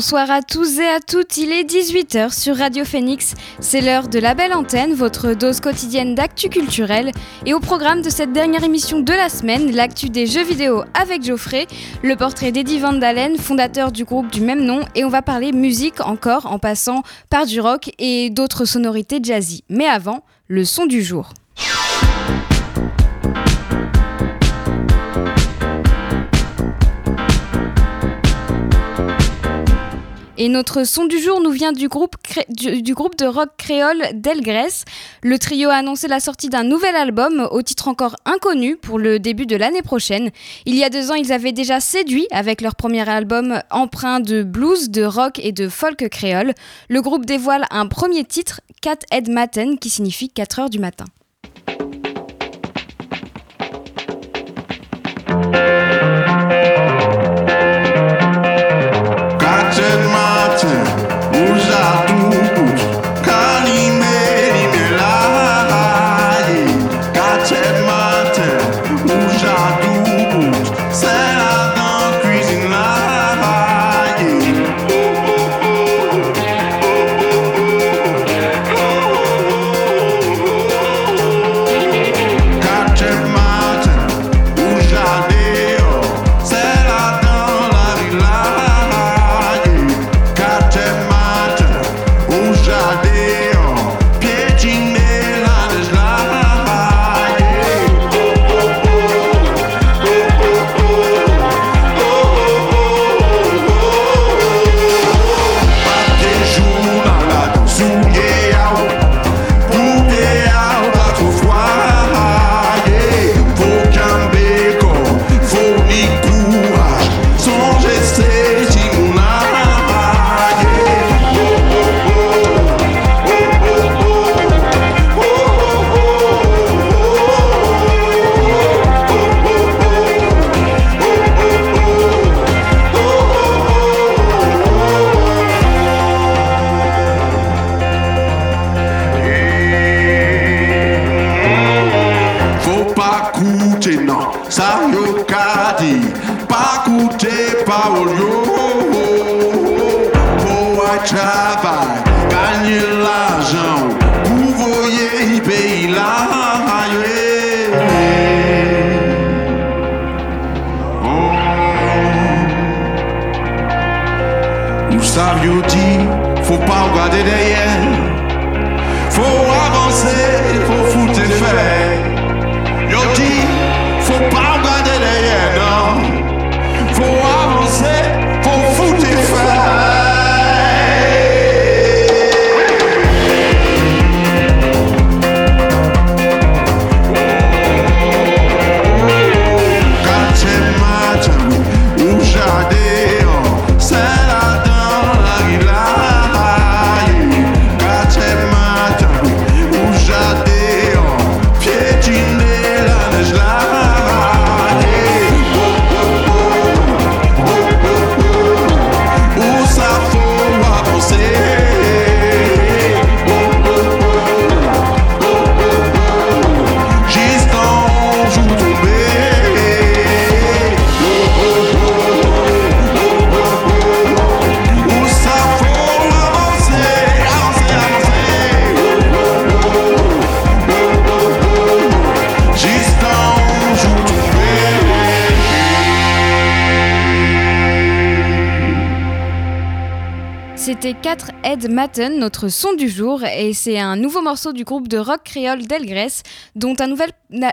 Bonsoir à tous et à toutes, il est 18h sur Radio Phoenix. C'est l'heure de la belle antenne, votre dose quotidienne d'actu culturel. Et au programme de cette dernière émission de la semaine, l'actu des jeux vidéo avec Geoffrey, le portrait d'Eddie Van Dalen, fondateur du groupe du même nom, et on va parler musique encore en passant par du rock et d'autres sonorités jazzy. Mais avant, le son du jour. Et notre son du jour nous vient du groupe, de rock créole Delgrès. Le trio a annoncé la sortie d'un nouvel album au titre encore inconnu pour le début de l'année prochaine. Il y a deux ans, ils avaient déjà séduit avec leur premier album empreint de blues, de rock et de folk créole. Le groupe dévoile un premier titre, Cat Head Matin, qui signifie 4 heures du matin. 4 Ed Matten, notre son du jour, et c'est un nouveau morceau du groupe de rock créole Delgrès, dont un nouvel,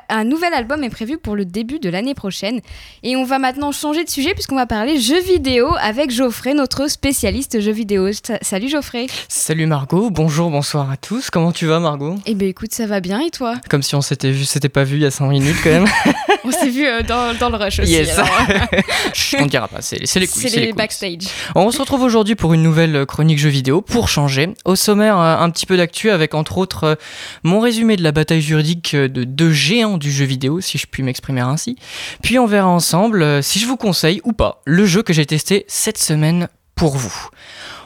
un nouvel album est prévu pour le début de l'année prochaine. Et on va maintenant changer de sujet puisqu'on va parler jeux vidéo avec Geoffrey, notre spécialiste jeux vidéo. Salut Geoffrey. Salut Margot, bonjour, bonsoir à tous. Comment tu vas Margot? Eh ben écoute, ça va bien et toi? Comme si on s'était vu, s'était pas vu il y a 5 minutes quand même. On s'est vu euh, dans, dans, le rush aussi. Yes. on ne dira pas, c'est les couilles. C'est les, les backstage. On se retrouve aujourd'hui pour une nouvelle chronique jeux vidéo, pour changer. Au sommaire, un petit peu d'actu avec entre autres mon résumé de la bataille juridique de deux géants du jeu vidéo, si je puis m'exprimer ainsi. Puis on verra ensemble si je vous conseille ou pas le jeu que j'ai testé cette semaine pour vous.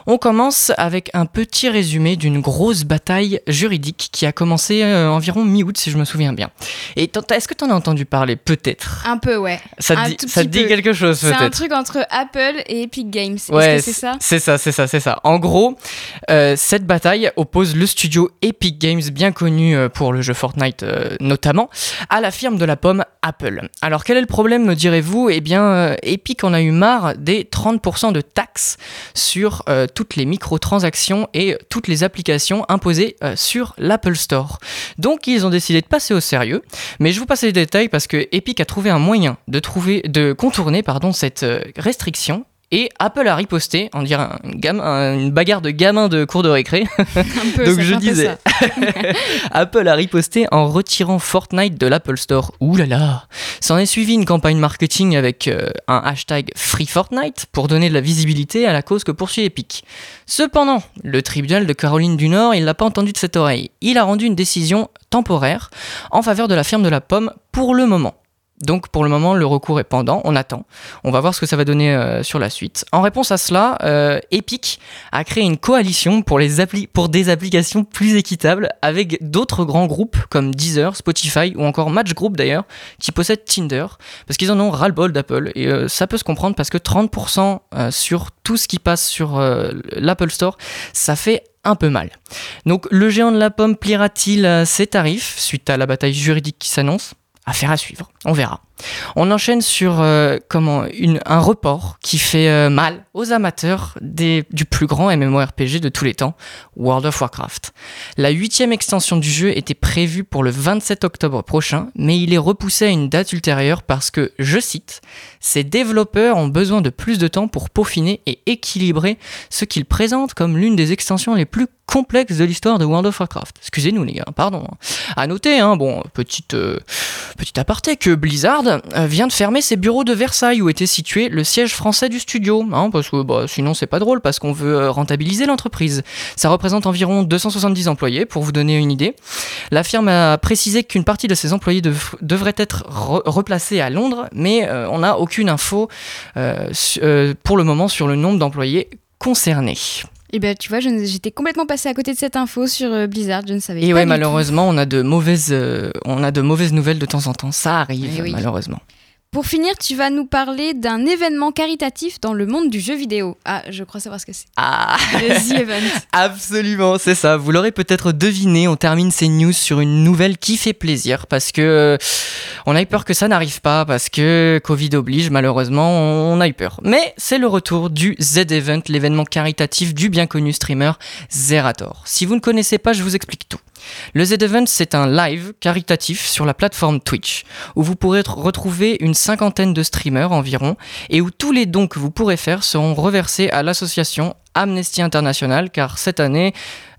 On commence avec un petit résumé d'une grosse bataille juridique qui a commencé euh, environ mi-août si je me souviens bien. Et est-ce que tu en as entendu parler peut-être? Un peu ouais. Ça te, dit, ça dit quelque chose peut-être C'est un truc entre Apple et Epic Games. Ouais, c'est ça? C'est ça, c'est ça, c'est ça. En gros, euh, cette bataille oppose le studio Epic Games, bien connu euh, pour le jeu Fortnite notamment, à la firme de la pomme Apple. Alors quel est le problème me direz-vous? Eh bien, Epic en a eu marre des 30% de taxes sur toutes les microtransactions et toutes les applications imposées euh, sur l'Apple Store. Donc ils ont décidé de passer au sérieux, mais je vous passe les détails parce que Epic a trouvé un moyen de, trouver, de contourner cette euh, restriction et Apple a riposté, on dirait une, une bagarre de gamins de cours de récré. Donc je disais, Apple a riposté en retirant Fortnite de l'Apple Store. Ouh là là S'en est suivi une campagne marketing avec euh, un hashtag Free Fortnite pour donner de la visibilité à la cause que poursuit Epic. Cependant, le tribunal de Caroline du Nord, il n'a pas entendu de cette oreille. Il a rendu une décision temporaire en faveur de la firme de la pomme pour le moment. Donc pour le moment, le recours est pendant, on attend. On va voir ce que ça va donner euh, sur la suite. En réponse à cela, euh, Epic a créé une coalition pour, des applications plus équitables avec d'autres grands groupes comme Deezer, Spotify ou encore Match Group d'ailleurs, qui possèdent Tinder, parce qu'ils en ont ras-le-bol d'Apple. Et euh, ça peut se comprendre parce que 30% sur tout ce qui passe sur l'Apple Store, ça fait un peu mal. Donc le géant de la pomme pliera-t-il ses tarifs suite à la bataille juridique qui s'annonce? Affaire à suivre, on verra. On enchaîne sur euh, comment un report qui fait euh, mal aux amateurs du plus grand MMORPG de tous les temps, World of Warcraft. La huitième extension du jeu était prévue pour le 27 octobre prochain, mais il est repoussé à une date ultérieure parce que, je cite, ces développeurs ont besoin de plus de temps pour peaufiner et équilibrer ce qu'ils présentent comme l'une des extensions les plus complexes de l'histoire de World of Warcraft. Excusez-nous les gars, pardon. À noter, hein, bon, euh, petite aparté, que Blizzard euh, vient de fermer ses bureaux de Versailles où était situé le siège français du studio. Hein, parce que bah, sinon c'est pas drôle, parce qu'on veut euh, rentabiliser l'entreprise. Ça représente environ 270 employés, pour vous donner une idée. La firme a précisé qu'une partie de ses employés devrait être replacée à Londres, mais euh, on n'a aucune info pour le moment sur le nombre d'employés concernés. Eh bien, tu vois, j'étais complètement passé à côté de cette info sur Blizzard, je ne savais pas. Et ouais, malheureusement, on a de mauvaises, on a de mauvaises nouvelles de temps en temps. Ça arrive, eh malheureusement. Pour finir, tu vas nous parler d'un événement caritatif dans le monde du jeu vidéo. Ah, je crois savoir ce que c'est. Ah The Event. Absolument, c'est ça. Vous l'aurez peut-être deviné, on termine ces news sur une nouvelle qui fait plaisir parce que euh, on a eu peur que ça n'arrive pas parce que Covid oblige, malheureusement, on a eu peur. Mais c'est le retour du Z-Event, l'événement caritatif du bien connu streamer Zerator. Si vous ne connaissez pas, je vous explique tout. Le Z-Event, c'est un live caritatif sur la plateforme Twitch, où vous pourrez retrouver une cinquantaine de streamers environ, et où tous les dons que vous pourrez faire seront reversés à l'association Amnesty International, car cette année,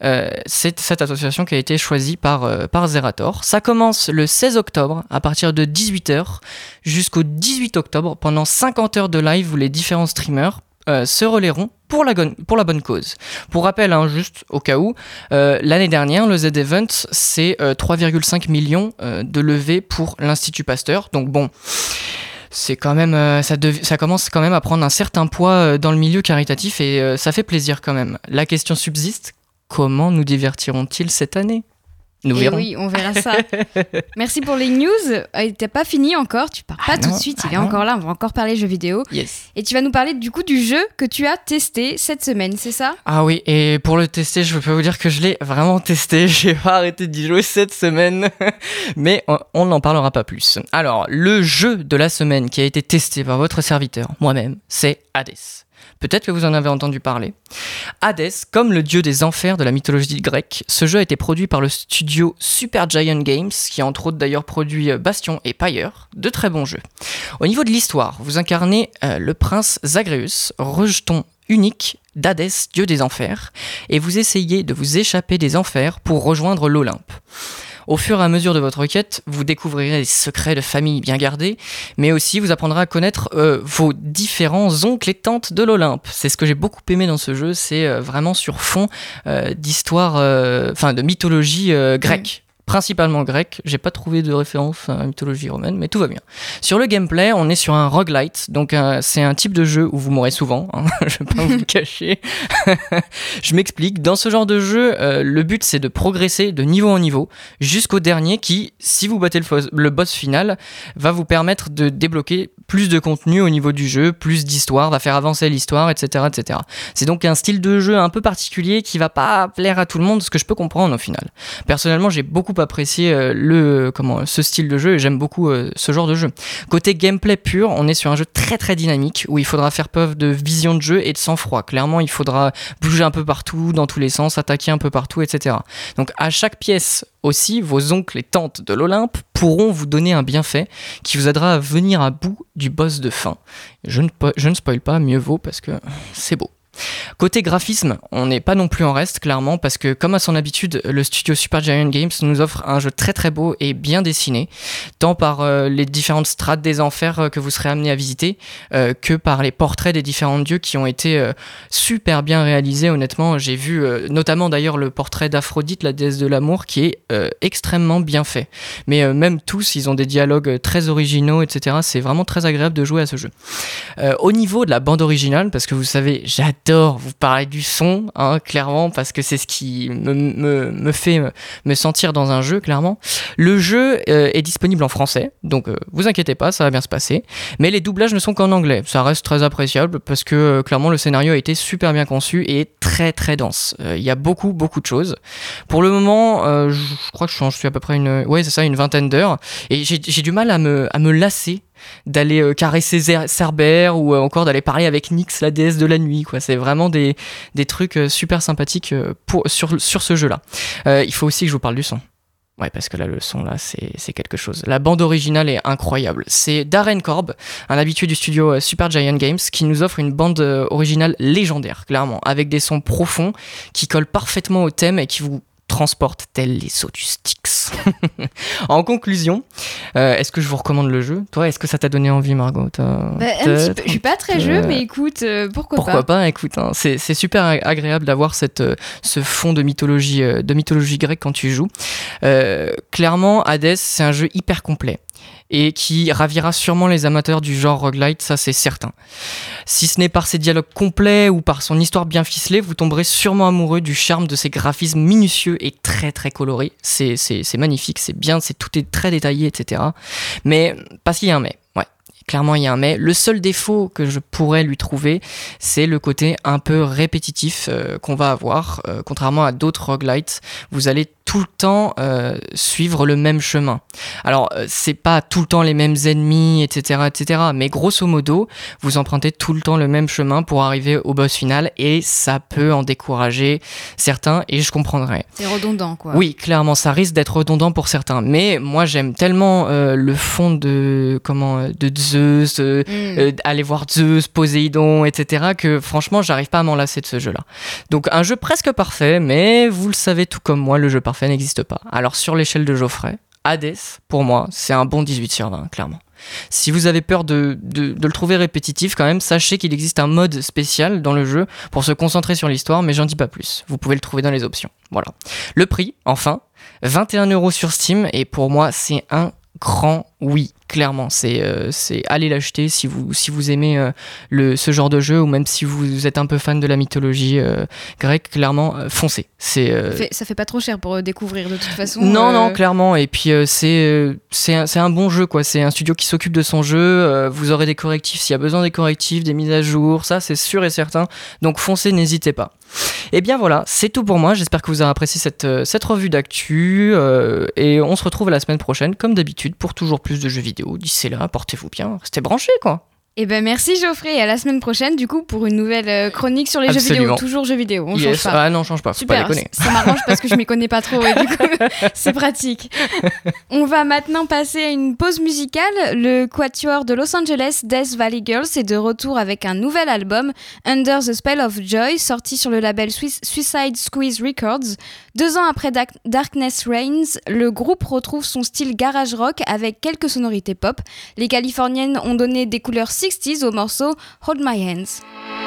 euh, c'est cette association qui a été choisie par, euh, par Zerator. Ça commence le 16 octobre, à partir de 18h, jusqu'au 18 octobre, pendant 50 heures de live où les différents streamers euh, se relayeront pour la, bonne cause. Pour rappel, hein, juste au cas où, euh, l'année dernière, le Z-Event, c'est 3,5 euh, millions de levées pour l'Institut Pasteur. Donc bon, c'est quand même, ça, ça, commence quand même à prendre un certain poids dans le milieu caritatif et ça fait plaisir quand même. La question subsiste, comment nous divertiront-ils cette année? Nous Et oui, on verra ça. Merci pour les news. Euh, T'as pas fini encore, tu pars pas ah tout de suite, il ah est encore là, on va encore parler jeux vidéo. Yes. Et tu vas nous parler du coup du jeu que tu as testé cette semaine, c'est ça? Ah oui, et pour le tester, je peux vous dire que je l'ai vraiment testé. J'ai pas arrêté d'y jouer cette semaine, mais on n'en parlera pas plus. Alors, le jeu de la semaine qui a été testé par votre serviteur, moi-même, c'est Hades. Peut-être que vous en avez entendu parler. Hades, comme le dieu des enfers de la mythologie grecque, ce jeu a été produit par le studio Supergiant Games, qui a entre autres d'ailleurs produit euh, Bastion et Pyre, de très bons jeux. Au niveau de l'histoire, vous incarnez euh, le prince Zagreus, rejeton unique d'Hadès, dieu des enfers, et vous essayez de vous échapper des enfers pour rejoindre l'Olympe. Au fur et à mesure de votre quête, vous découvrirez des secrets de famille bien gardés, mais aussi vous apprendrez à connaître euh, vos différents oncles et tantes de l'Olympe. C'est ce que j'ai beaucoup aimé dans ce jeu, c'est euh, vraiment sur fond euh, d'histoire, enfin de mythologie grecque. Principalement grecque, j'ai pas trouvé de référence à la mythologie romaine, mais tout va bien. Sur le gameplay, on est sur un roguelite, donc euh, c'est un type de jeu où vous mourrez souvent, hein, je vais pas vous le cacher. je m'explique, dans ce genre de jeu, euh, le but c'est de progresser de niveau en niveau jusqu'au dernier qui, si vous battez le, le boss final, va vous permettre de débloquer plus de contenu au niveau du jeu, plus d'histoire, va faire avancer l'histoire, etc. etc. C'est donc un style de jeu un peu particulier qui va pas plaire à tout le monde, ce que je peux comprendre au final. Personnellement, j'ai beaucoup apprécié euh, le comment ce style de jeu et j'aime beaucoup euh, ce genre de jeu. Côté gameplay pur, on est sur un jeu très très dynamique où il faudra faire preuve de vision de jeu et de sang-froid. Clairement, il faudra bouger un peu partout, dans tous les sens, attaquer un peu partout, etc. Donc à chaque pièce aussi, vos oncles et tantes de l'Olympe pourront vous donner un bienfait qui vous aidera à venir à bout du boss de fin. Je ne, je ne spoil pas, mieux vaut parce que c'est beau. Côté graphisme, on n'est pas non plus en reste, clairement, parce que comme à son habitude, le studio Supergiant Games nous offre un jeu très très beau et bien dessiné, tant par euh, les différentes strates des enfers euh, que vous serez amené à visiter, euh, que par les portraits des différents dieux qui ont été super bien réalisés, honnêtement. J'ai vu notamment d'ailleurs le portrait d'Aphrodite, la déesse de l'amour, qui est extrêmement bien fait. Mais même tous, ils ont des dialogues très originaux, etc. C'est vraiment très agréable de jouer à ce jeu. Au niveau de la bande originale, parce que vous savez, j'adore vous parler du son, hein, clairement, parce que c'est ce qui me, me, me fait me, sentir dans un jeu, clairement. Le jeu euh, est disponible en français, donc euh, vous inquiétez pas, ça va bien se passer. Mais les doublages ne sont qu'en anglais. Ça reste très appréciable parce que euh, clairement le scénario a été super bien conçu et très très dense. Euh, Il y a beaucoup beaucoup de choses. Pour le moment, euh, je, je crois que je suis, à peu près une, ouais c'est ça, une vingtaine d'heures et j'ai du mal à me, à me lasser d'aller euh, caresser Cerbère ou euh, encore d'aller parler avec Nyx, la déesse de la nuit. Quoi. C'est vraiment des, des trucs euh, super sympathiques pour, sur, sur ce jeu-là. Il faut aussi que je vous parle du son. Ouais, parce que là, le son, là, c'est quelque chose. La bande originale est incroyable. C'est Darren Korb, un habitué du studio Super Giant Games, qui nous offre une bande originale légendaire, clairement, avec des sons profonds qui collent parfaitement au thème et qui vous transportent tels les sauts du Styx. en conclusion, euh, est-ce que je vous recommande le jeu? Toi, est-ce que ça t'a donné envie, Margot? Bah, peu- Je suis pas très jeu, mais écoute, euh, pourquoi, pourquoi pas. pas, Écoute, hein, c'est super ag- agréable d'avoir cette euh, ce fond de mythologie de mythologie grecque quand tu joues. Euh, clairement, Hades, c'est un jeu hyper complet et qui ravira sûrement les amateurs du genre roguelite, ça c'est certain. Si ce n'est par ses dialogues complets ou par son histoire bien ficelée, vous tomberez sûrement amoureux du charme de ses graphismes minutieux et très très colorés. C'est magnifique, c'est bien, c'est tout est très détaillé, etc. Mais parce qu'il y a un mais. Clairement, il y a un mais. Le seul défaut que je pourrais lui trouver, c'est le côté un peu répétitif euh, qu'on va avoir. Euh, contrairement à d'autres roguelites, vous allez tout le temps euh, suivre le même chemin. Alors, c'est pas tout le temps les mêmes ennemis, etc., etc. Mais grosso modo, vous empruntez tout le temps le même chemin pour arriver au boss final et ça peut en décourager certains et je comprendrais. C'est redondant, quoi. Oui, clairement, ça risque d'être redondant pour certains. Mais moi, j'aime tellement le fond de comment euh, de Zeus, euh, Mm. euh, aller voir Zeus, Poséidon, etc. Que franchement, j'arrive pas à m'en lasser de ce jeu-là. Donc un jeu presque parfait, mais vous le savez tout comme moi, le jeu parfait n'existe pas. Alors sur l'échelle de Geoffrey, Hades, pour moi, c'est un bon 18 sur 20, clairement. Si vous avez peur de, de- de le trouver répétitif, quand même, sachez qu'il existe un mode spécial dans le jeu pour se concentrer sur l'histoire, mais j'en dis pas plus. Vous pouvez le trouver dans les options. Voilà. Le prix, enfin, 21 euros sur Steam, et pour moi, c'est un grand oui. Clairement, c'est euh, c'est aller l'acheter si vous si vous aimez euh, le ce genre de jeu ou même si vous êtes un peu fan de la mythologie euh, grecque. Clairement, euh, foncez. C'est Ça, fait, ça fait pas trop cher pour découvrir de toute façon. non, non, clairement. Et puis c'est c'est un, c'est un bon jeu, quoi. C'est un studio qui s'occupe de son jeu. vous aurez des correctifs s'il y a besoin des correctifs, des mises à jour. Ça, c'est sûr et certain. Donc foncez, n'hésitez pas. Et bien voilà, c'est tout pour moi. J'espère que vous avez apprécié cette, euh, revue d'actu. euh, et on se retrouve la semaine prochaine, comme d'habitude, pour toujours plus de jeux vidéo. D'ici là, portez-vous bien. Restez branchés, quoi. Eh ben merci Geoffrey et à la semaine prochaine du coup pour une nouvelle euh, chronique sur les jeux vidéo. Toujours jeux vidéo, on change pas. Ah non, on change pas, faut Super, pas ça m'arrange parce que je m'y connais pas trop et du coup c'est pratique. On va maintenant passer à une pause musicale. Le quatuor de Los Angeles, Death Valley Girls, est de retour avec un nouvel album, Under the Spell of Joy, sorti sur le label Suicide Squeeze Records. Deux ans après Darkness Reigns, le groupe retrouve son style garage rock avec quelques sonorités pop. Les Californiennes ont donné des couleurs 60s au morceau Hold My Hands.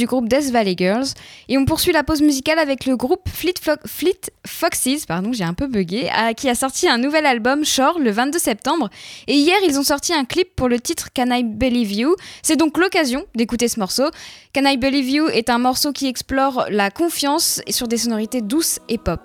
Du groupe Death Valley Girls. Et on poursuit la pause musicale avec le groupe Fleet, Foxes, pardon, j'ai un peu bugué, qui a sorti un nouvel album Shore le 22 septembre. Et hier, ils ont sorti un clip pour le titre Can I Believe You. C'est donc l'occasion d'écouter ce morceau. Can I Believe You est un morceau qui explore la confiance sur des sonorités douces et pop.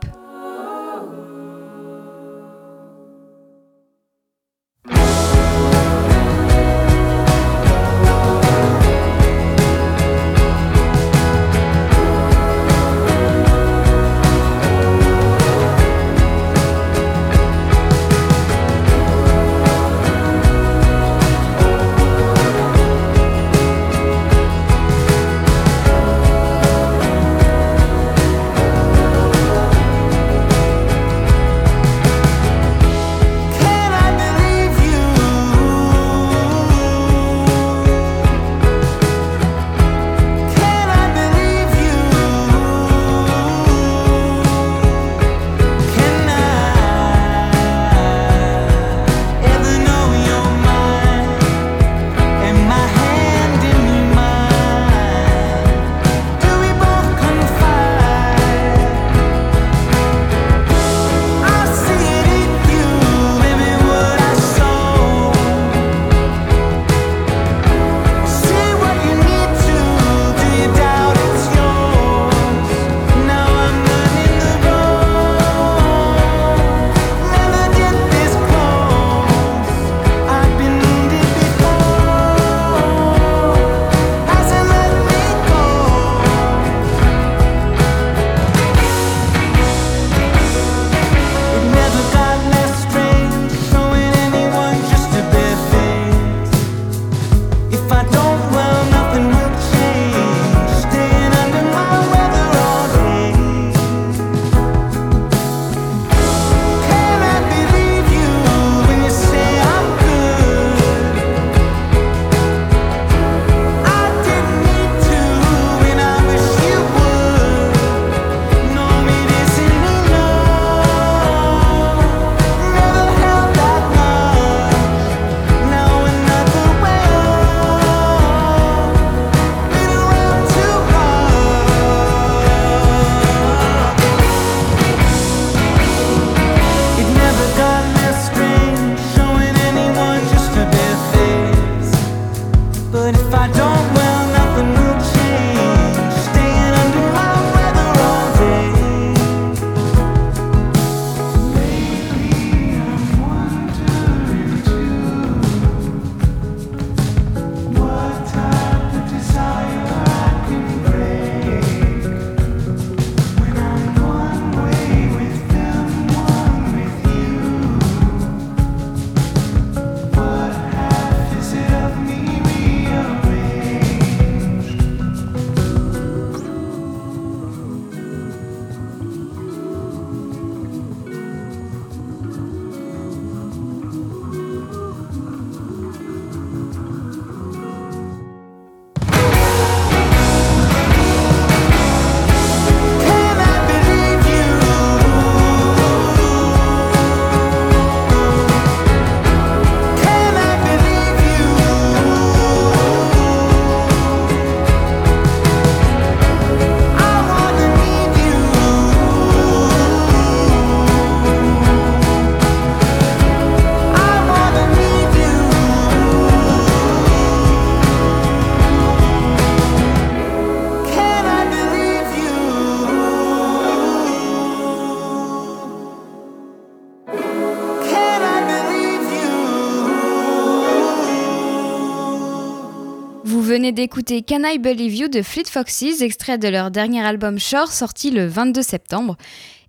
D'écouter Can I Believe You de Fleet Foxes, extrait de leur dernier album Shore sorti le 22 septembre.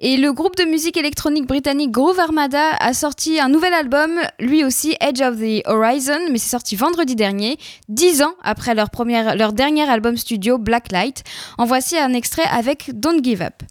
Et le groupe de musique électronique britannique Groove Armada a sorti un nouvel album, lui aussi Edge of the Horizon, mais c'est sorti vendredi dernier, dix ans après leur, leur dernier album studio Blacklight. En voici un extrait avec Don't Give Up.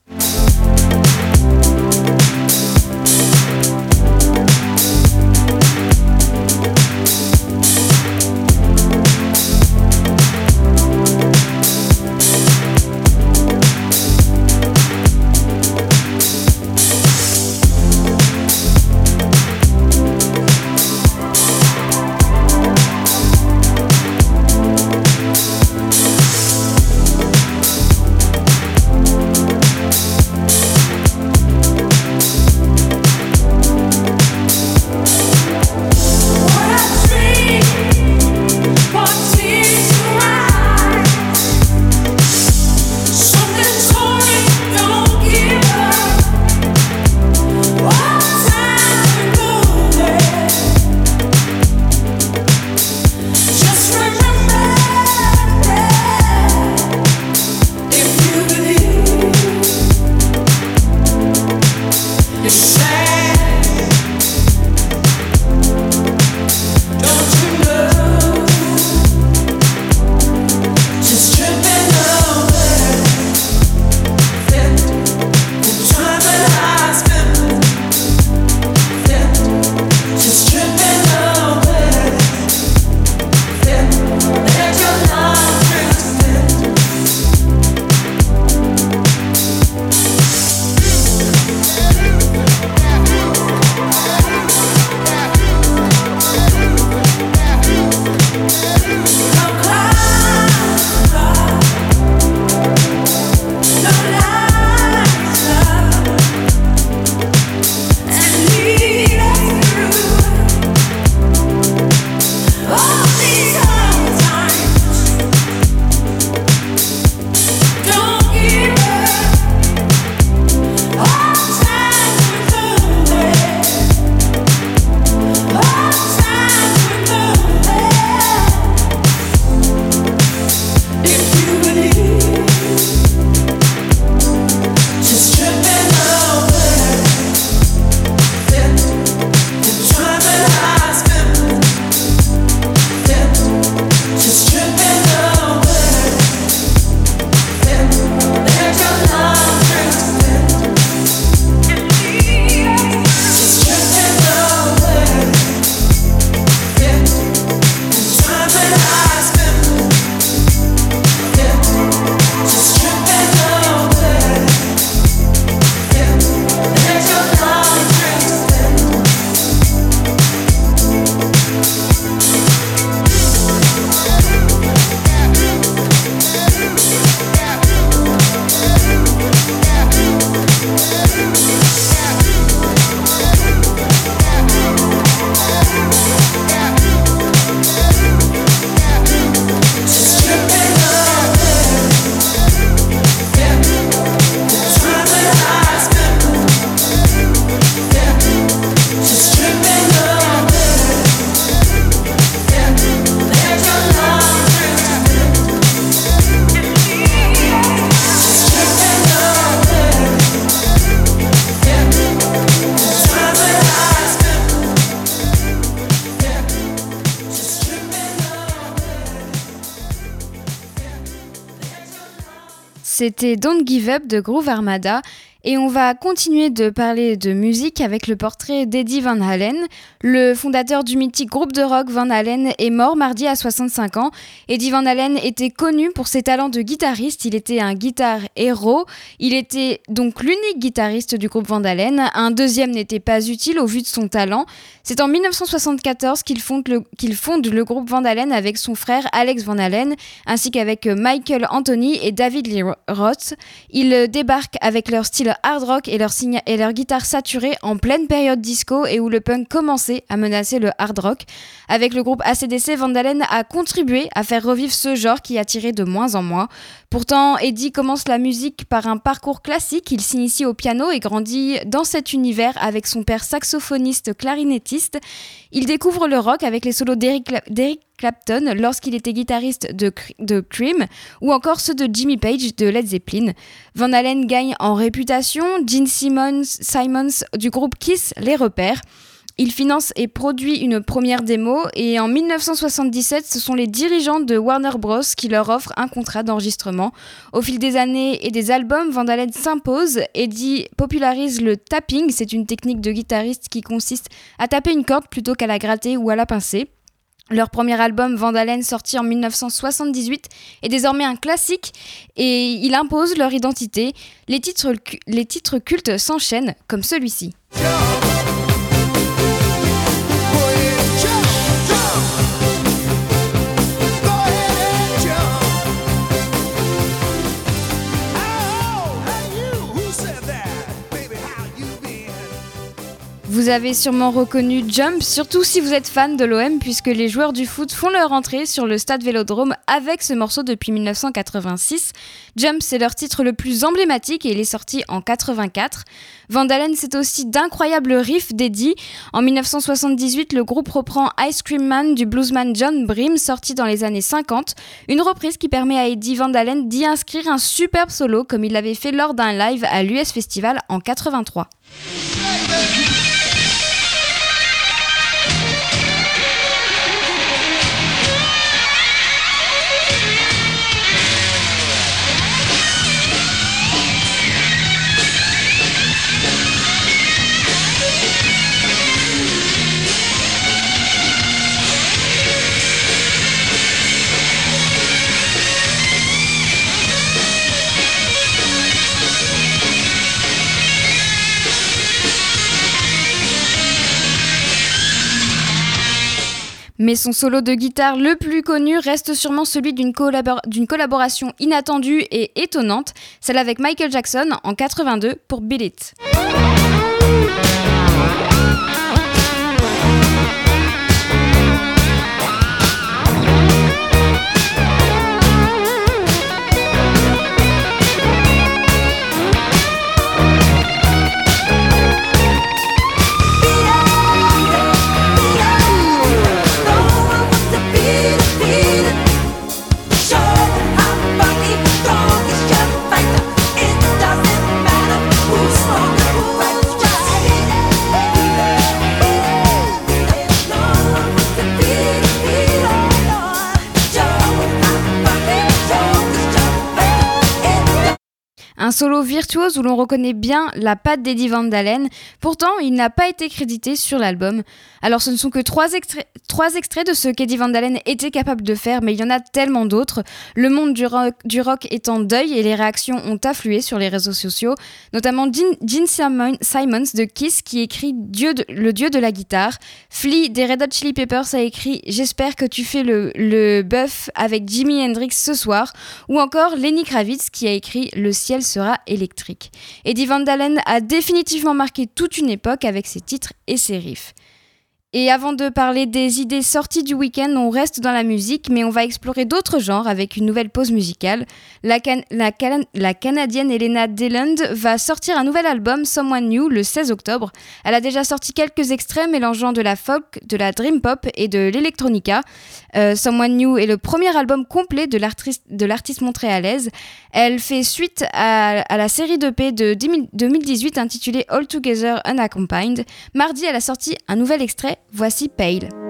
C'était Don't Give Up de Groove Armada et on va continuer de parler de musique avec le portrait d'Eddie Van Halen. Le fondateur du mythique groupe de rock Van Halen est mort mardi à 65 ans. Eddie Van Halen était connu pour ses talents de guitariste. Il était un guitare héros. Il était donc l'unique guitariste du groupe Van Halen. Un deuxième n'était pas utile au vu de son talent. C'est en 1974 qu'il fonde, le, qu'il fonde le groupe Van Halen avec son frère Alex Van Halen, ainsi qu'avec Michael Anthony et David Lee Roth. Ils débarquent avec leur style hard rock et leur, et leur guitare saturée en pleine période disco et où le punk commençait à menacer le hard rock. Avec le groupe ACDC, Vandalen a contribué à faire revivre ce genre qui attirait de moins en moins. Pourtant, Eddie commence la musique par un parcours classique. Il s'initie au piano et grandit dans cet univers avec son père saxophoniste clarinettiste. Il découvre le rock avec les solos d'Eric Clapton lorsqu'il était guitariste de, Cream, ou encore ceux de Jimmy Page de Led Zeppelin. Van Halen gagne en réputation, Gene Simmons, Simons du groupe Kiss les repères. Il finance et produit une première démo et en 1977, ce sont les dirigeants de Warner Bros. qui leur offrent un contrat d'enregistrement. Au fil des années et des albums, Vandalen s'impose. Eddie popularise le tapping, c'est une technique de guitariste qui consiste à taper une corde plutôt qu'à la gratter ou à la pincer. Leur premier album, Vandalen, sorti en 1978, est désormais un classique et il impose leur identité. Les titres, les titres cultes s'enchaînent, comme celui-ci. Vous avez sûrement reconnu Jump, surtout si vous êtes fan de l'OM, puisque les joueurs du foot font leur entrée sur le stade Vélodrome avec ce morceau depuis 1986. Jump, c'est leur titre le plus emblématique et il est sorti en 84. Vandalen, c'est aussi d'incroyables riffs d'Eddie. En 1978, le groupe reprend Ice Cream Man du bluesman John Brim, sorti dans les années 50. Une reprise qui permet à Eddie Vandalen d'y inscrire un superbe solo, comme il l'avait fait lors d'un live à l'US Festival en 83. Mais son solo de guitare le plus connu reste sûrement celui d'une collaboration inattendue et étonnante, celle avec Michael Jackson en 82 pour Beat It. Un solo virtuose où l'on reconnaît bien la patte d'Eddie Van Dalen. Pourtant, il n'a pas été crédité sur l'album. Alors, ce ne sont que trois, extraits de ce qu'Eddie Van Dalen était capable de faire, mais il y en a tellement d'autres. Le monde du rock, du rock est en deuil et les réactions ont afflué sur les réseaux sociaux, notamment Gene, Simons de Kiss qui écrit Dieu le dieu de la guitare. Flea des Red Hot Chili Peppers a écrit J'espère que tu fais le, le bœuf avec Jimi Hendrix ce soir. Ou encore Lenny Kravitz qui a écrit Le ciel se sera électrique. Eddie Van Dalen a définitivement marqué toute une époque avec ses titres et ses riffs. Et avant de parler des idées sorties du week-end, on reste dans la musique, mais on va explorer d'autres genres avec une nouvelle pause musicale. La, Canadienne Elena Deland va sortir un nouvel album, Someone New, le 16 octobre. Elle a déjà sorti quelques extraits mélangeant de la folk, de la dream pop et de l'électronica. Euh, Someone New est le premier album complet de l'artiste montréalaise. Elle fait suite à, la série d'EP de 2018 intitulée All Together Unaccompanied. Mardi, elle a sorti un nouvel extrait Voici Pale.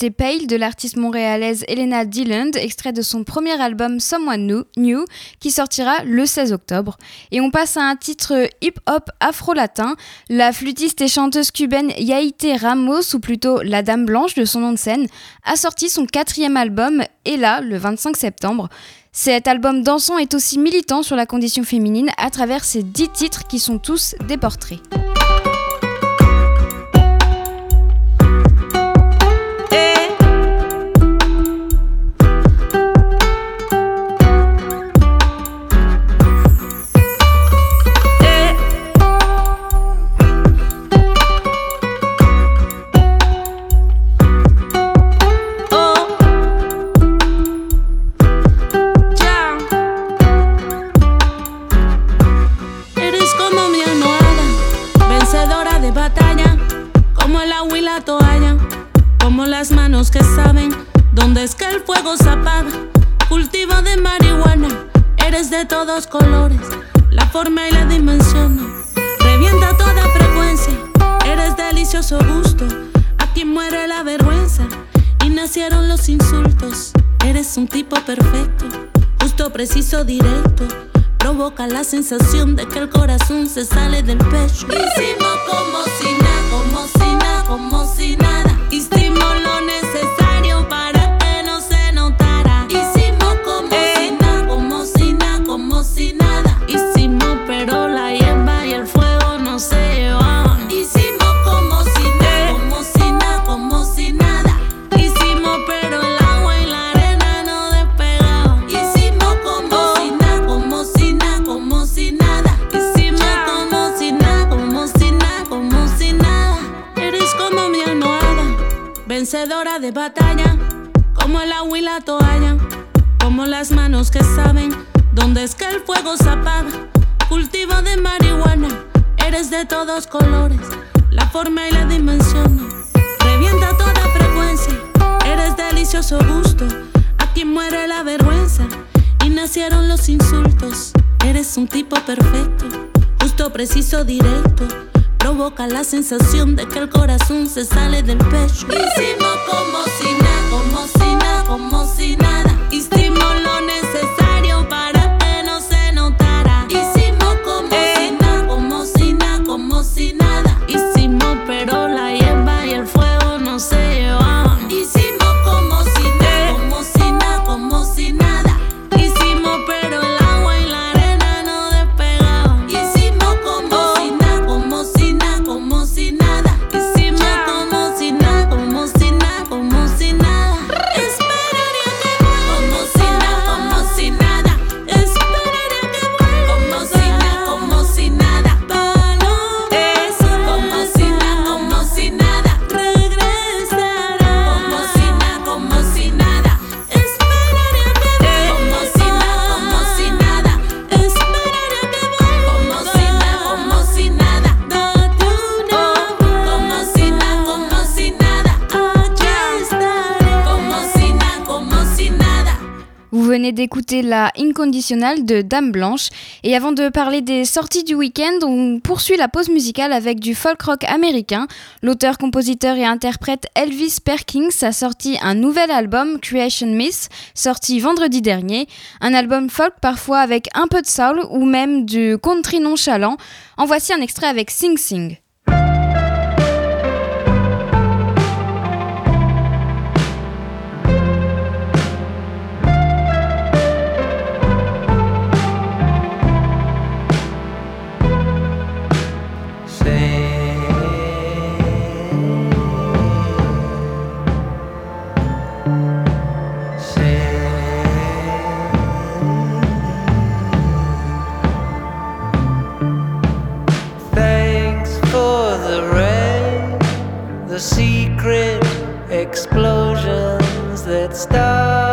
C'était Pale de l'artiste montréalaise Elena Dilland, extrait de son premier album Someone New, qui sortira le 16 octobre. Et on passe à un titre hip-hop afro-latin. La flûtiste et chanteuse cubaine Yaité Ramos, ou plutôt la Dame Blanche de son nom de scène, a sorti son quatrième album, et là, le 25 septembre. Cet album dansant est aussi militant sur la condition féminine à travers ses dix titres qui sont tous des portraits. de marihuana, eres de todos colores, la forma y la dimensión. Revienta toda frecuencia, eres delicioso gusto. Aquí muere la vergüenza y nacieron los insultos. Eres un tipo perfecto, justo, preciso, directo. Provoca la sensación de que el corazón se sale del pecho. Hicimos como si nada, como si nada, como si nada. Todos colores, la forma y la dimensión. Revienta toda frecuencia, eres delicioso gusto. Aquí muere la vergüenza y nacieron los insultos. Eres un tipo perfecto, justo, preciso, directo. Provoca la sensación de que el corazón se sale del pecho. Hicimos como si nada, como d'écouter la Inconditionnelle de Dame Blanche. Et avant de parler des sorties du week-end, on poursuit la pause musicale avec du folk rock américain. L'auteur, compositeur et interprète Elvis Perkins a sorti un nouvel album, Creation Myth, sorti vendredi dernier. Un album folk parfois avec un peu de soul ou même du country nonchalant. En voici un extrait avec Sing Sing. The secret explosions that start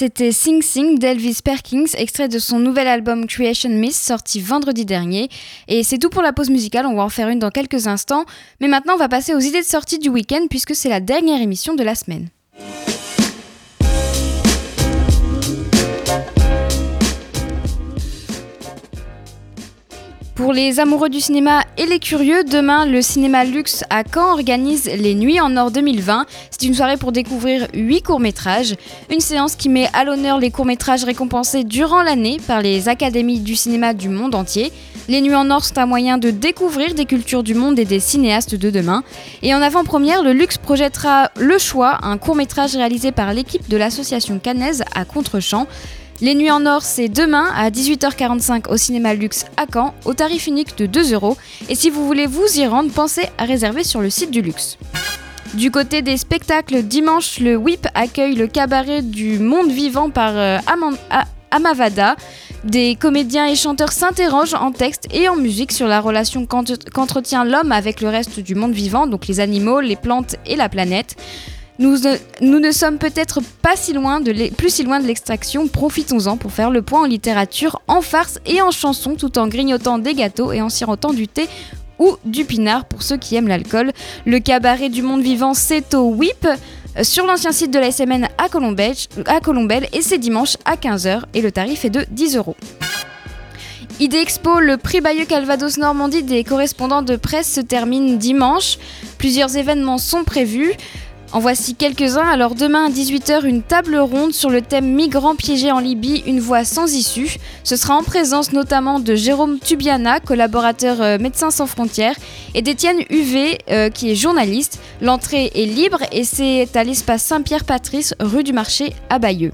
C'était Sing Sing d'Elvis Perkins, extrait de son nouvel album Creation Myth, sorti vendredi dernier. Et c'est tout pour la pause musicale, on va en faire une dans quelques instants. Mais maintenant, on va passer aux idées de sortie du week-end, puisque c'est la dernière émission de la semaine. Pour les amoureux du cinéma et les curieux, demain, le cinéma Luxe à Caen organise les Nuits en Or 2020. C'est une soirée pour découvrir 8 courts-métrages. Une séance qui met à l'honneur les courts-métrages récompensés durant l'année par les académies du cinéma du monde entier. Les Nuits en Or sont un moyen de découvrir des cultures du monde et des cinéastes de demain. Et en avant-première, le Luxe projettera Le Choix, un court-métrage réalisé par l'équipe de l'association cannaise à Contrechamp. Les Nuits en Or, c'est demain à 18h45 au cinéma Luxe à Caen, au tarif unique de 2 euros. Et si vous voulez vous y rendre, pensez à réserver sur le site du Luxe. Du côté des spectacles, dimanche, le WIP accueille le cabaret du monde vivant par euh, Amavada. Des comédiens et chanteurs s'interrogent en texte et en musique sur la relation qu'ent- qu'entretient l'homme avec le reste du monde vivant, donc les animaux, les plantes et la planète. Nous, ne- sommes peut-être pas si loin de plus si loin de l'extraction, profitons-en pour faire le point en littérature, en farce et en chanson, tout en grignotant des gâteaux et en sirotant du thé ou du pinard pour ceux qui aiment l'alcool. Le cabaret du monde vivant, c'est au WIP, euh, sur l'ancien site de la SMN à Colombelle, à et c'est dimanche à 15h et le tarif est de 10 euros. ID Expo, le prix Bayeux Calvados Normandie des correspondants de presse se termine dimanche. Plusieurs événements sont prévus. En voici quelques-uns. Alors demain à 18h, une table ronde sur le thème Migrants piégés en Libye, une voie sans issue. Ce sera en présence notamment de Jérôme Tubiana, collaborateur euh, Médecins sans frontières, et d'Étienne Huvé, euh, qui est journaliste. L'entrée est libre et c'est à l'espace Saint-Pierre-Patrice, rue du Marché à Bayeux.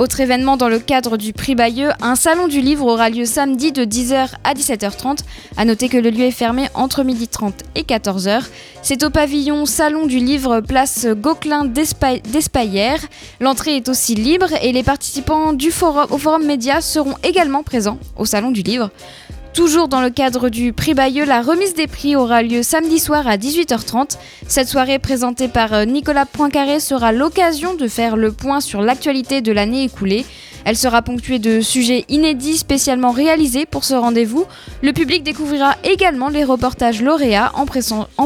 Autre événement dans le cadre du prix Bayeux, un salon du livre aura lieu samedi de 10h à 17h30. A noter que le lieu est fermé entre 12h30 et 14h. C'est au pavillon Salon du livre, place Gauquelin d'Espaillère. L'entrée est aussi libre et les participants du forum, au forum média seront également présents au Salon du livre. Toujours dans le cadre du prix Bayeux, la remise des prix aura lieu samedi soir à 18h30. Cette soirée présentée par euh, Nicolas Poincaré sera l'occasion de faire le point sur l'actualité de l'année écoulée. Elle sera ponctuée de sujets inédits spécialement réalisés pour ce rendez-vous. Le public découvrira également les reportages lauréats en,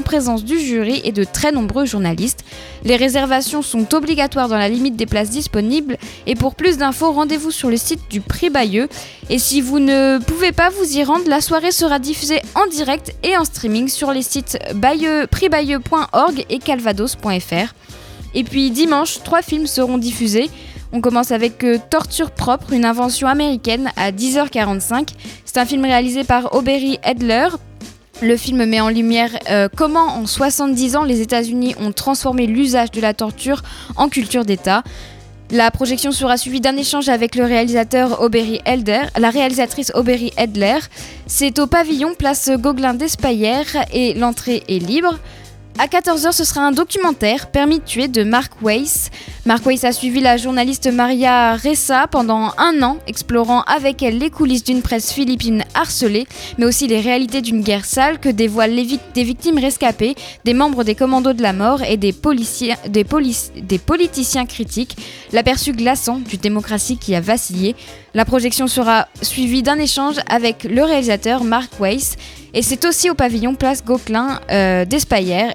présence du jury et de très nombreux journalistes. Les réservations sont obligatoires dans la limite des places disponibles et pour plus d'infos, rendez-vous sur le site du Prix Bayeux. Et si vous ne pouvez pas vous y rendre, la soirée sera diffusée en direct et en streaming sur les sites prixbayeux.org et calvados.fr. Et puis dimanche, trois films seront diffusés. On commence avec euh, Torture propre, une invention américaine à 10h45. C'est un film réalisé par Aubery Edler. Le film met en lumière euh, comment en 70 ans les États-Unis ont transformé l'usage de la torture en culture d'État. La projection sera suivie d'un échange avec le réalisateur Elder, la réalisatrice Aubery Edler. C'est au pavillon place Gauguin d'Espaillère et l'entrée est libre. À 14h, ce sera un documentaire, Permis de tuer, de Mark Weiss. Mark Weiss a suivi la journaliste Maria Ressa pendant un an, explorant avec elle les coulisses d'une presse philippine harcelée, mais aussi les réalités d'une guerre sale que dévoilent des victimes rescapées, des membres des commandos de la mort et des, des politiciens critiques. L'aperçu glaçant d'une démocratie qui a vacillé. La projection sera suivie d'un échange avec le réalisateur Mark Weiss et c'est aussi au pavillon Place Gauquelin euh,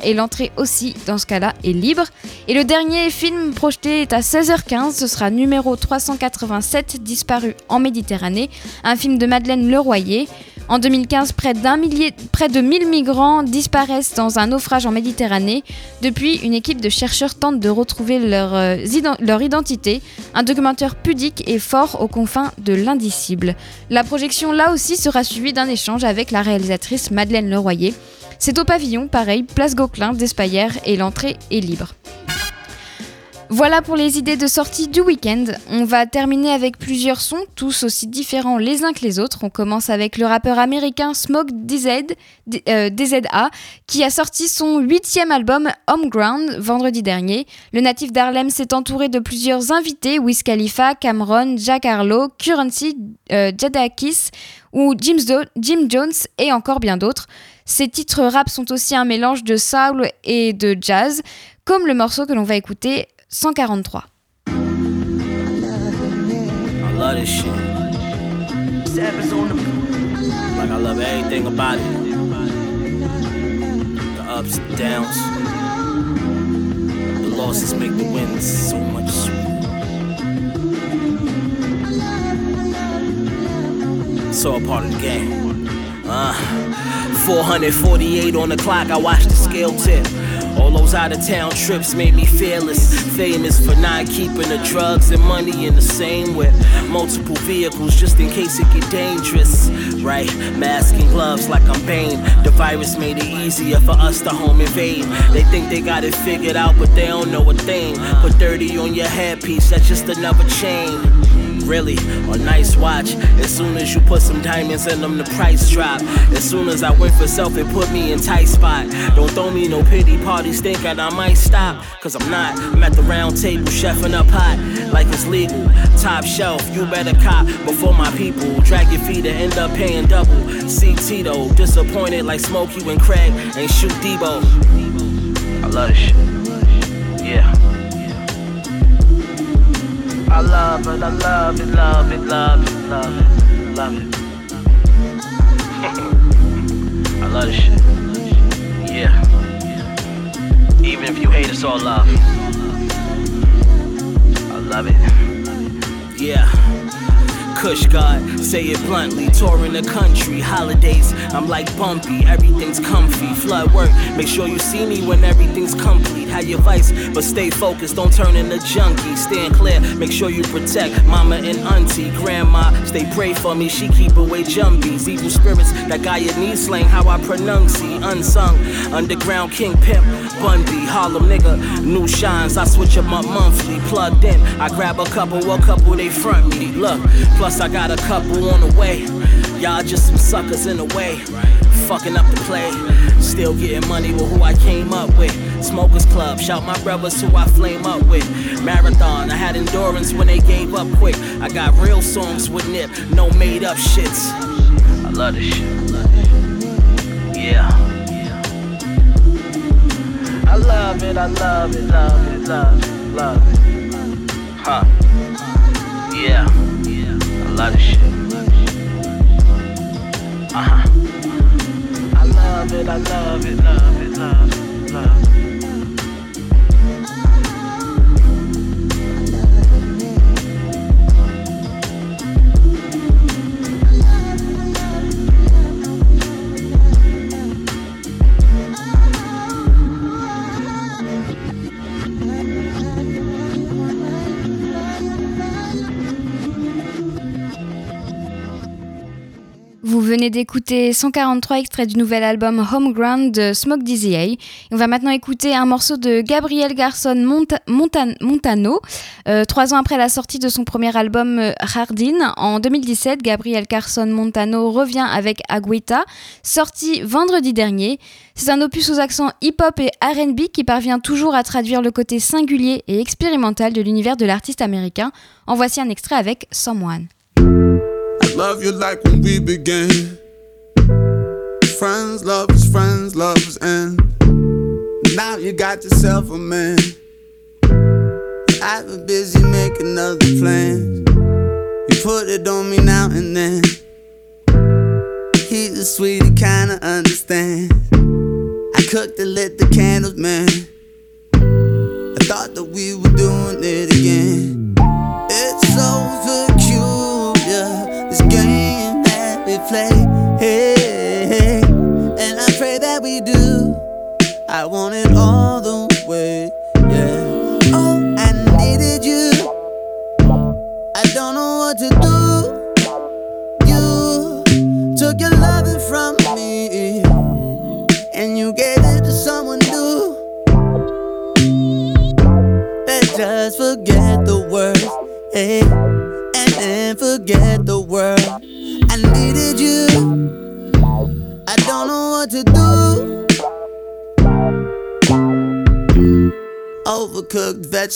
et l'entrée aussi dans ce cas-là est libre. Et le dernier film projeté est à 16h15, ce sera numéro 387 disparu en Méditerranée, un film de Madeleine Leroyer. En 2015, près, millier, près de 1000 migrants disparaissent dans un naufrage en Méditerranée. Depuis, une équipe de chercheurs tente de retrouver leur, euh, leur identité. Un documentaire pudique et fort aux confins de l'indicible. La projection, là aussi, sera suivie d'un échange avec la réalisatrice Madeleine Leroyer. C'est au pavillon, pareil, place Gauquelin d'Espaillère et l'entrée est libre. Voilà pour les idées de sortie du week-end. On va terminer avec plusieurs sons, tous aussi différents les uns que les autres. On commence avec le rappeur américain Smoke DZ, euh, DZA, qui a sorti son huitième album Homeground vendredi dernier. Le natif d'Harlem s'est entouré de plusieurs invités, Wiz Khalifa, Cameron, Jack Harlow, Currency, euh, Jadakis ou Jim, Jim Jones et encore bien d'autres. Ces titres rap sont aussi un mélange de soul et de jazz, comme le morceau que l'on va écouter 143. I love this shit. Like I love everything about it. The ups and downs. The losses make the wins so part of the game. Uh, 448 on the clock, I watch the scale tip. All those out of town trips made me fearless. Famous for not keeping the drugs and money in the same whip. Multiple vehicles just in case it get dangerous. Right, mask and gloves like I'm Bane. The virus made it easier for us to home invade. They think they got it figured out, but they don't know a thing. Put 30 on your headpiece, that's just another chain really a nice watch. As soon as you put some diamonds in them, the price drop. As soon as I went for self, it put me in tight spot. Don't throw me no pity parties thinking I might stop. Cause I'm not. I'm at the round table, chefing up hot like it's legal. Top shelf, you better cop before my people drag your feet and end up paying double. See Tito, disappointed like Smokey when Craig ain't shoot Debo. I love this shit. Yeah. I love it, I love it, love it, love it, love it, love it. I love this shit. Yeah. Even if you hate, it's all love. I love it. Yeah. Kush God, say it bluntly. Touring the country, holidays, I'm like bumpy. Everything's comfy. Flood work, make sure you see me when everything's complete. Have your vice, but stay focused, don't turn into junkie. Stand clear, make sure you protect mama and auntie. Grandma, stay pray for me, she keep away jumbies. Evil spirits that got your knee slang, how I pronounce Unsung, underground king pimp, Bundy, Harlem nigga. New shines, I switch up my monthly. Plugged in, I grab a couple, a couple they front me. Look, plus I got a couple on the way. Y'all just some suckers in the way. Fucking up the play. Still getting money with who I came up with. Smokers Club, shout my brothers who I flame up with. Marathon, I had endurance when they gave up quick. I got real songs with Nip, no made up shits. I love this shit. Yeah. I love it, I love it, love it, love it, love it. Huh. Yeah. Lot of shit. Uh huh. I love it, I love it, love it, love it, love it. Venez d'écouter 143 extraits du nouvel album Homeground de Smoke DZA. On va maintenant écouter un morceau de Gabriel Garson Monta- Montan- Montano. Euh, trois ans après la sortie de son premier album euh, Hardin, en 2017, Gabriel Carson Montano revient avec Aguita, sorti vendredi dernier. C'est un opus aux accents hip-hop et RB qui parvient toujours à traduire le côté singulier et expérimental de l'univers de l'artiste américain. En voici un extrait avec Someone. Love you like when we began. Friends, lovers, friends, lovers, and now you got yourself a man. I've been busy making other plans. You put it on me now and then. He's a sweetie, kinda understand. I cooked and lit the candles, man. I thought that we were doing it again. Play. Hey.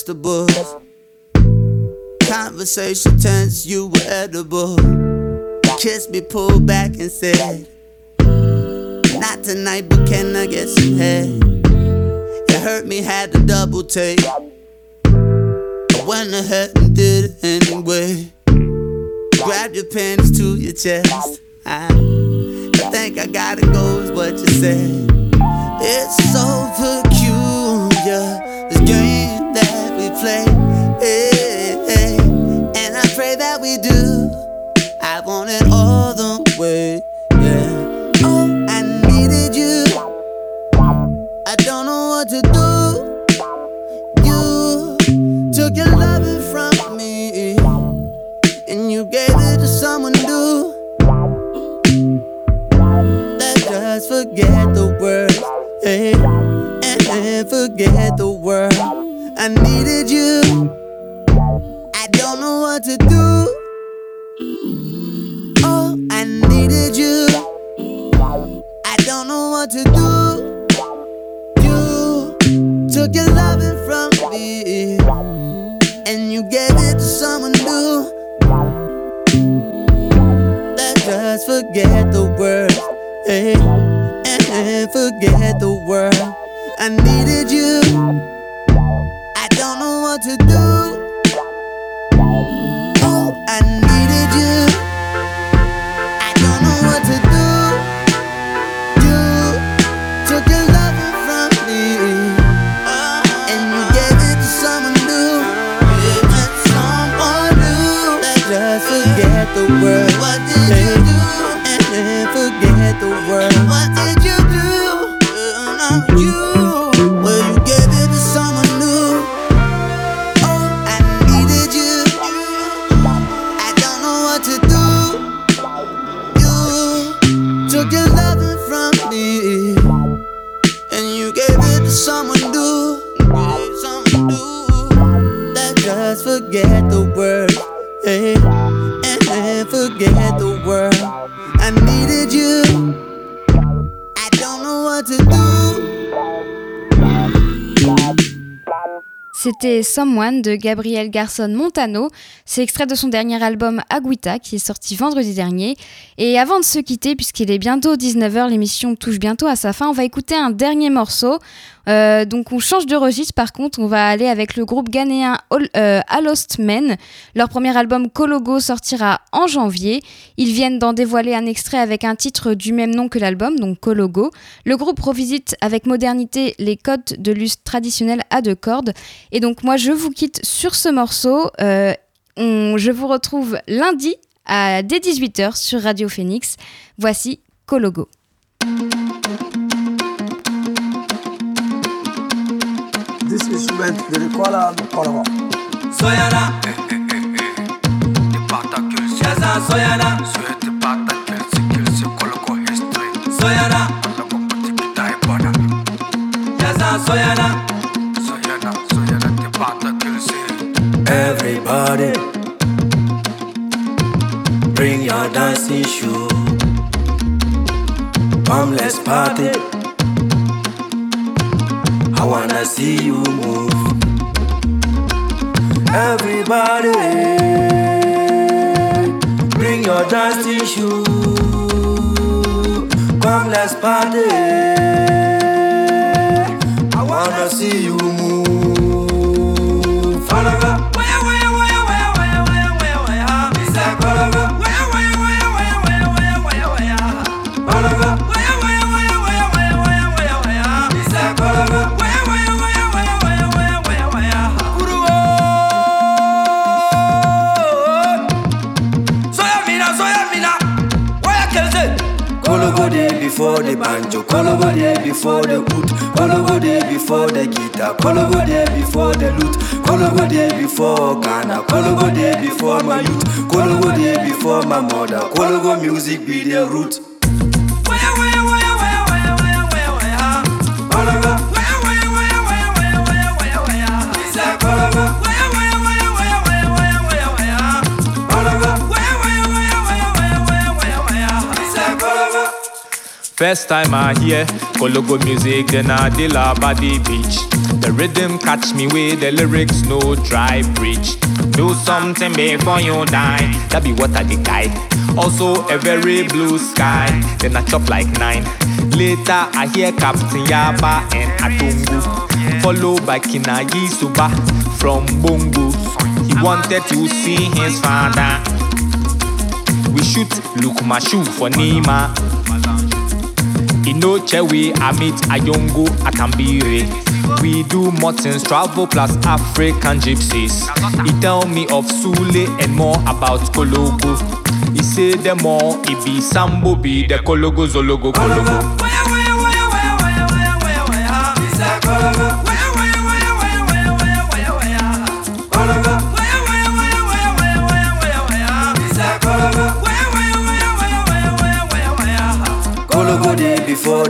Vegetables. Conversation tense, you were edible. Kissed me, pulled back and said, Not tonight, but can I get some head? It hurt me, had to double take. I went ahead and did it anyway. Grab your panties to your chest. I, I think I gotta go, is what you said. It's so peculiar, this game play. Hey, hey. And I pray that we do. I want it all the way, yeah. Oh, I needed you. I don't know what to do. You took your loving from me, and you gave it to someone new. Let's just forget the words, hey, and forget the world. I needed you. I don't know what to do. Oh, I needed you. I don't know what to do. You took your loving from me, and you gave it to someone new. Let's just forget the words, hey, and forget the world. I needed you. To do. C'était Someone de Gabriel Garson Montano. C'est extrait de son dernier album Aguita qui est sorti vendredi dernier. Et avant de se quitter, puisqu'il est bientôt 19h, l'émission touche bientôt à sa fin, on va écouter un dernier morceau. Euh, donc on change de registre par contre, on va aller avec le groupe ghanéen All- euh, Alost Men. Leur premier album Kologo sortira en janvier. Ils viennent d'en dévoiler un extrait avec un titre du même nom que l'album, donc Kologo. Le groupe revisite avec modernité les codes de lustre traditionnels à deux cordes. Et donc moi je vous quitte sur ce morceau. Euh, je vous retrouve lundi à dès 18h sur Radio Phoenix. Voici Kologo. The Kuala Lumpur. Soyana. Yaza Soyana. Soyana. Yaza Soyana. Everybody, bring your dancing shoe. Come, let's party. I wanna see you move. Everybody, bring your dancing shoe. Come, let's party. I wanna see you move. Follow before the banjo, call over there before the wood, call over there before the guitar, call over there before the lute, call over there before Ghana, call over there before my youth, call over there before my mother, call over music be the root. First time I hear Kologo music, then I deal by the beach. The rhythm catch me with the lyrics, no dry preach. Do something before you die, that be what I decide. Also a very blue sky, then I chop like nine. Later I hear Captain Yaba and Atungu, followed by Kinayi Suba from Bongo. He wanted to see his father. We shoot Luke Mashu for Nima. Inoche we I meet Ayongo Akambire. We do Martins travel plus African gypsies. He tell me of Sule and more about Kologo. He say them all, it be Sambo be the Kologo Zologo. Kologo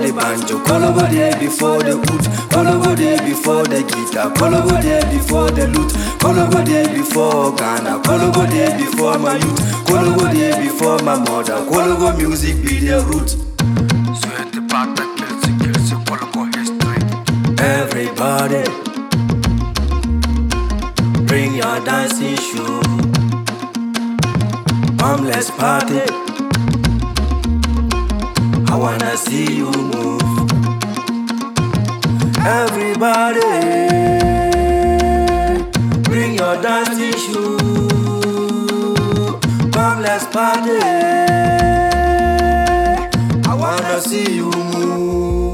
the banjo, call over there before the wood, call over there before the guitar, call over there before the lute, call over there before Ghana, call over there before my youth, call over there before my mother, call over music be the root. Everybody, bring your dancing shoes. Come, let's party. I wanna see you move. Everybody, bring your dancing shoe. Come, let's party. I wanna see you move.